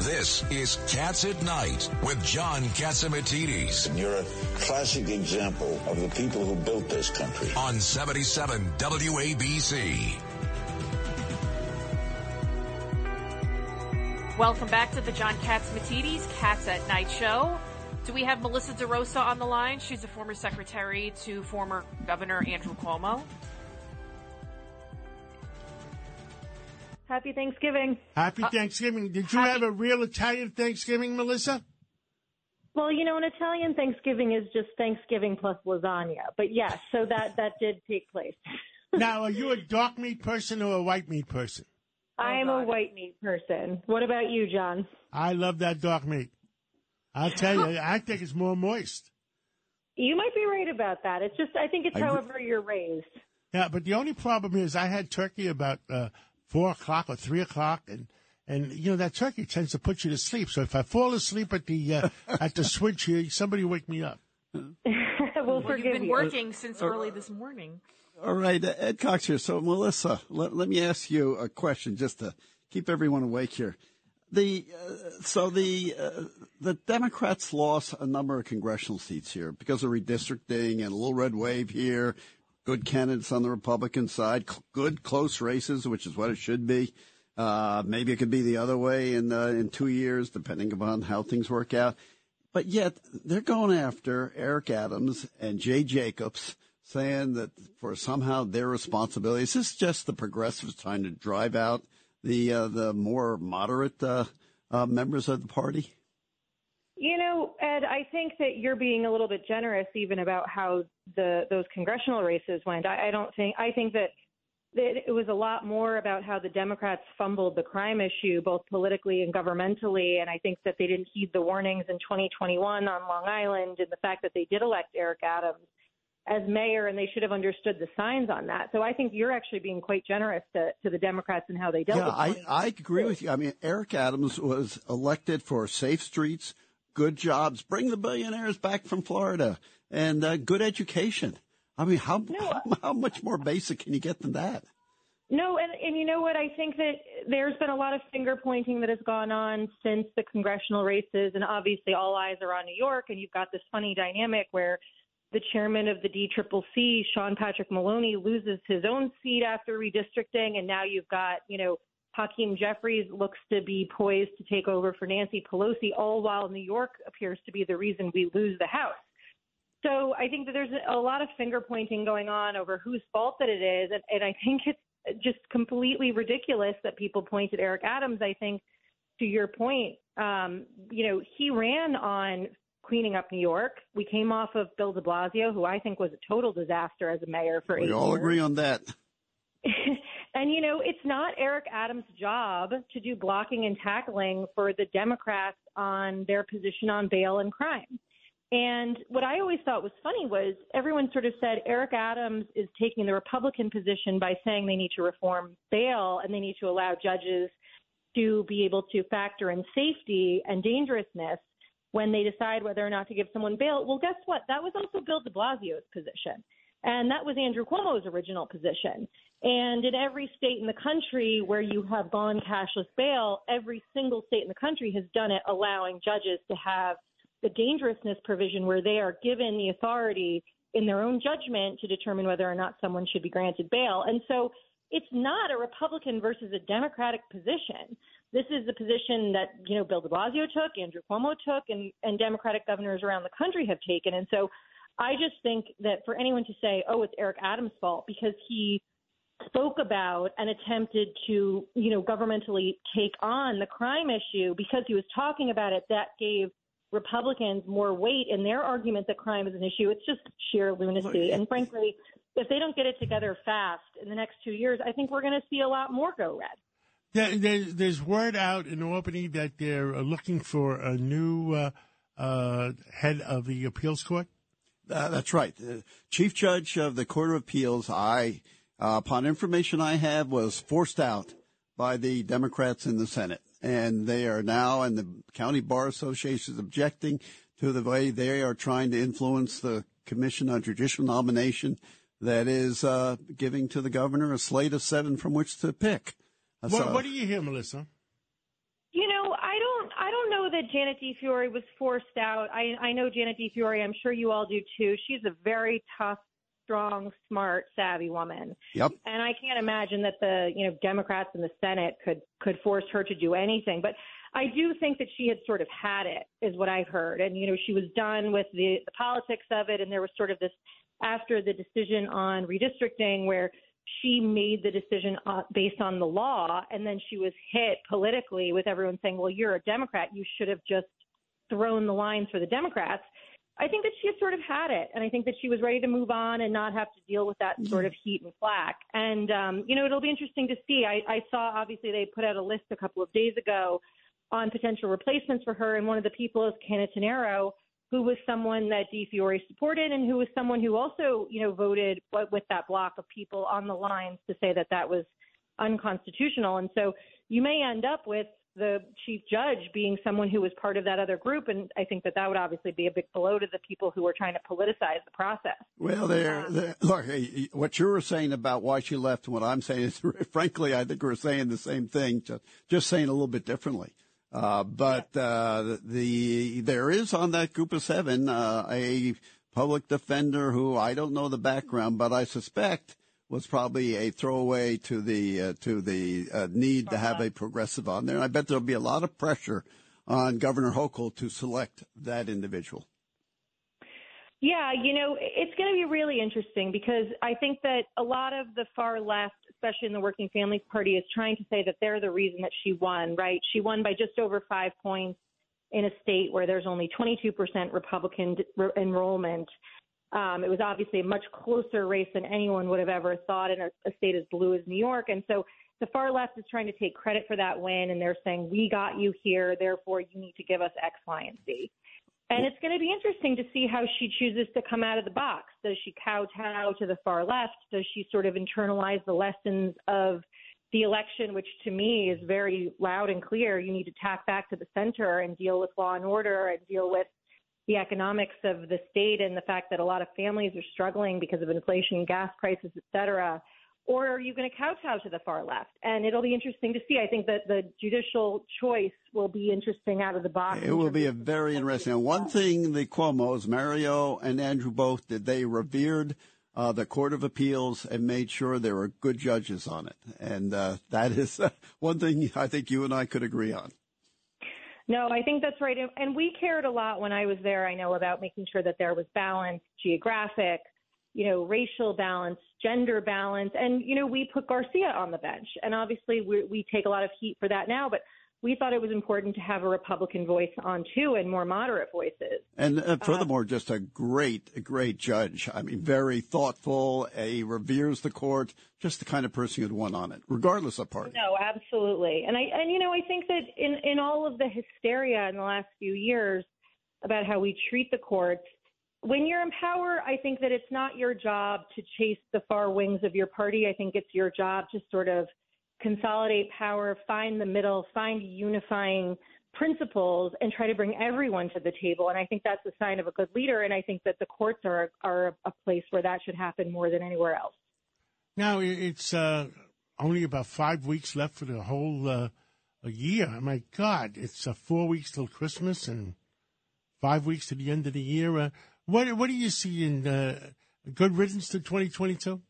This is Cats at Night with John Catsimatidis You're a classic example of the people who built this country. on 77 WABC. Welcome back to the John Catsimatidis Cats at Night show. Do we have Melissa DeRosa on the line? She's a former secretary to former Governor Andrew Cuomo. Happy Thanksgiving. Happy Thanksgiving. Did you happy- have a real Italian Thanksgiving, Melissa? Well, you know, an Italian Thanksgiving is just Thanksgiving plus lasagna. But yes, so that that did take place. now, are you a dark meat person or a white meat person? I am a white meat person. What about you, John? I love that dark meat. I'll tell you, I think it's more moist. You might be right about that. It's just I think it's I however you're raised. Yeah, but the only problem is I had turkey about uh, four o'clock or three o'clock, and and you know that turkey tends to put you to sleep. So if I fall asleep at the uh, at the switch here, somebody wake me up. we'll Well, forgive you've been you. working since early this morning. All right, uh, Ed Cox here. So, Melissa, let, let me ask you a question just to keep everyone awake here. The uh, so the uh, the Democrats lost a number of congressional seats here because of redistricting and a little red wave here. Good candidates on the Republican side, cl- good close races, which is what it should be. Uh, maybe it could be the other way in uh, in two years, depending upon how things work out. But yet they're going after Eric Adams and Jay Jacobs, saying that for somehow their responsibility. Is this just the progressives trying to drive out the uh, the more moderate uh, uh, members of the party? You know, Ed, I think that you're being a little bit generous even about how the those congressional races went. I, I don't think I think that that it was a lot more about how the Democrats fumbled the crime issue, both politically and governmentally. And I think that they didn't heed the warnings in 2021 on Long Island and the fact that they did elect Eric Adams as mayor and they should have understood the signs on that. So I think you're actually being quite generous to, to the Democrats and how they dealt Yeah, with I, I agree with you. I mean, Eric Adams was elected for safe streets, good jobs, bring the billionaires back from Florida, and uh, good education. I mean, how, how how much more basic can you get than that? No, and, and you know what? I think that there's been a lot of finger pointing that has gone on since the congressional races, and obviously all eyes are on New York, and you've got this funny dynamic where the chairman of the DCCC, Sean Patrick Maloney, loses his own seat after redistricting, and now you've got, you know, Hakeem Jeffries looks to be poised to take over for Nancy Pelosi, all while New York appears to be the reason we lose the House. So I think that there's a lot of finger pointing going on over whose fault that it is, and, and I think it's just completely ridiculous that people point at Eric Adams. I think, to your point, um, you know, he ran on cleaning up New York. We came off of Bill De Blasio, who I think was a total disaster as a mayor for eight years. We all agree on that. and you know, it's not Eric Adams' job to do blocking and tackling for the Democrats on their position on bail and crime. And what I always thought was funny was everyone sort of said Eric Adams is taking the Republican position by saying they need to reform bail and they need to allow judges to be able to factor in safety and dangerousness when they decide whether or not to give someone bail. Well, guess what? That was also Bill de Blasio's position. And that was Andrew Cuomo's original position. And in every state in the country where you have gone cashless bail, every single state in the country has done it, allowing judges to have the dangerousness provision where they are given the authority in their own judgment to determine whether or not someone should be granted bail. And so it's not a Republican versus a Democratic position. This is the position that, you know, Bill de Blasio took, Andrew Cuomo took, and, and Democratic governors around the country have taken. And so I just think that for anyone to say, oh, it's Eric Adams' fault because he spoke about and attempted to, you know, governmentally take on the crime issue because he was talking about it, that gave Republicans more weight in their argument that crime is an issue. It's just sheer lunacy. And frankly, if they don't get it together fast in the next two years, I think we're going to see a lot more go red. There's, there's word out in Albany that they're uh, looking for a new uh, uh, head of the appeals court. Uh, that's right. The chief judge of the Court of Appeals, I, uh, upon information I have, was forced out by the Democrats in the Senate. And they are now, and the County Bar Association is objecting to the way they are trying to influence the Commission on Judicial Nomination that is uh, giving to the governor a slate of seven from which to pick. Uh, What, so- what do you hear, Melissa? You know, I don't I don't know that Janet DiFiore was forced out. I, I know Janet DiFiore. I'm sure you all do too. She's a very tough, strong, smart, savvy woman. Yep. And I can't imagine that the you know Democrats in the Senate could could force her to do anything. But I do think that she had sort of had it, is what I've heard. And you know she was done with the, the politics of it, and there was sort of this after the decision on redistricting where she made the decision uh, based on the law, and then she was hit politically with everyone saying, "Well, you're a Democrat. You should have just thrown the lines for the Democrats." I think that she had sort of had it, and I think that she was ready to move on and not have to deal with that sort of heat and flack. And um, you know, it'll be interesting to see. I, I saw obviously they put out a list a couple of days ago on potential replacements for her, and one of the people is Cannataro who was someone that DiFiore supported and who was someone who also, you know, voted with that block of people on the lines to say that that was unconstitutional. And so you may end up with the chief judge being someone who was part of that other group, and I think that that would obviously be a big blow to the people who were trying to politicize the process. Well, there, Um, look, what you were saying about why she left, and what I'm saying is, frankly, I think we're saying the same thing, just, just saying a little bit differently. Uh, but uh, the there is on that group of seven uh, a public defender who I don't know the background, but I suspect was probably a throwaway to the uh, to the uh, need to have a progressive on there. And I bet there'll be a lot of pressure on Governor Hochul to select that individual. Yeah, you know, it's going to be really interesting because I think that a lot of the far left, especially in the Working Families Party, is trying to say that they're the reason that she won, right? She won by just over five points in a state where there's only 22% Republican enrollment. Um, it was obviously a much closer race than anyone would have ever thought in a, a state as blue as New York. And so the far left is trying to take credit for that win, and they're saying, we got you here, therefore you need to give us X, Y, and Z. And it's going to be interesting to see how she chooses to come out of the box. Does she kowtow to the far left? Does she sort of internalize the lessons of the election, which to me is very loud and clear? You need to tack back to the center and deal with law and order and deal with the economics of the state and the fact that a lot of families are struggling because of inflation, gas prices, et cetera or are you going to kowtow to the far left? And it'll be interesting to see. I think that the judicial choice will be interesting out of the box. It will be a very interesting. And one thing the Cuomo's, Mario and Andrew both did, they revered uh, the Court of Appeals and made sure there were good judges on it. And uh, that is uh, one thing I think you and I could agree on. No, I think that's right. And- we cared a lot when I was there, I know, about making sure that there was balance, geographic, you know, racial balance, gender balance. And, you know, we put Garcia on the bench. And obviously we, we take a lot of heat for that now, but we thought it was important to have a Republican voice on too and more moderate voices. And uh, furthermore, just a great, great judge. I mean, very thoughtful. He reveres the court. Just the kind of person who'd want on it, regardless of party. No, absolutely. And I and you know, I think that in in all of the hysteria in the last few years about how we treat the courts, when you're in power, I think that it's not your job to chase the far wings of your party. I think it's your job to sort of consolidate power, find the middle, find unifying principles and try to bring everyone to the table and I think that's a sign of a good leader and I think that the courts are are a place where that should happen more than anywhere else. Now it's uh, only about five weeks left for the whole uh, year. My God, it's uh, four weeks till Christmas and five weeks to the end of the year. Uh, what what do you see in uh, good riddance to 2022?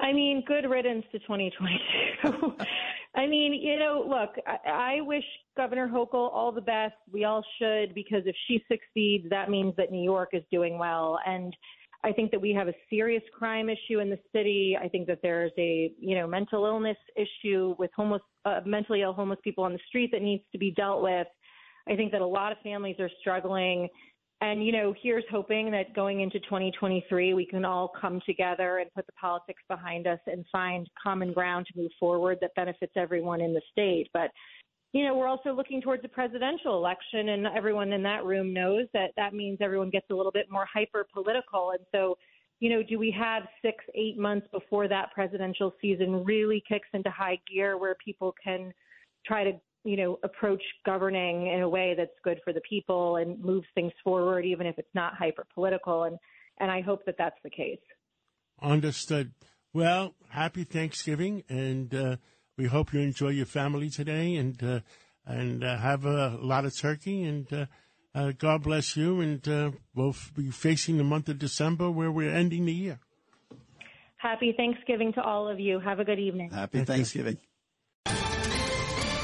I mean, good riddance to 2022. I mean, you know, look, I, I wish Governor Hochul all the best. We all should, because if she succeeds, that means that New York is doing well. And I think that we have a serious crime issue in the city. I think that there's a, you know, mental illness issue with homeless, uh, mentally ill homeless people on the street that needs to be dealt with. I think that a lot of families are struggling. And, you know, here's hoping that going into 2023, we can all come together and put the politics behind us and find common ground to move forward that benefits everyone in the state. But, you know, we're also looking towards a presidential election, and everyone in that room knows that that means everyone gets a little bit more hyper political. And so, you know, do we have six, eight months before that presidential season really kicks into high gear where people can try to you know, approach governing in a way that's good for the people and moves things forward, even if it's not hyper political. And, and I hope that that's the case. Understood. Well, happy Thanksgiving, and uh, we hope you enjoy your family today. And uh, and uh, have a lot of turkey. And uh, uh, God bless you. And uh, we'll f- be facing the month of December where we're ending the year. Happy Thanksgiving to all of you. Have a good evening. Happy Thanksgiving.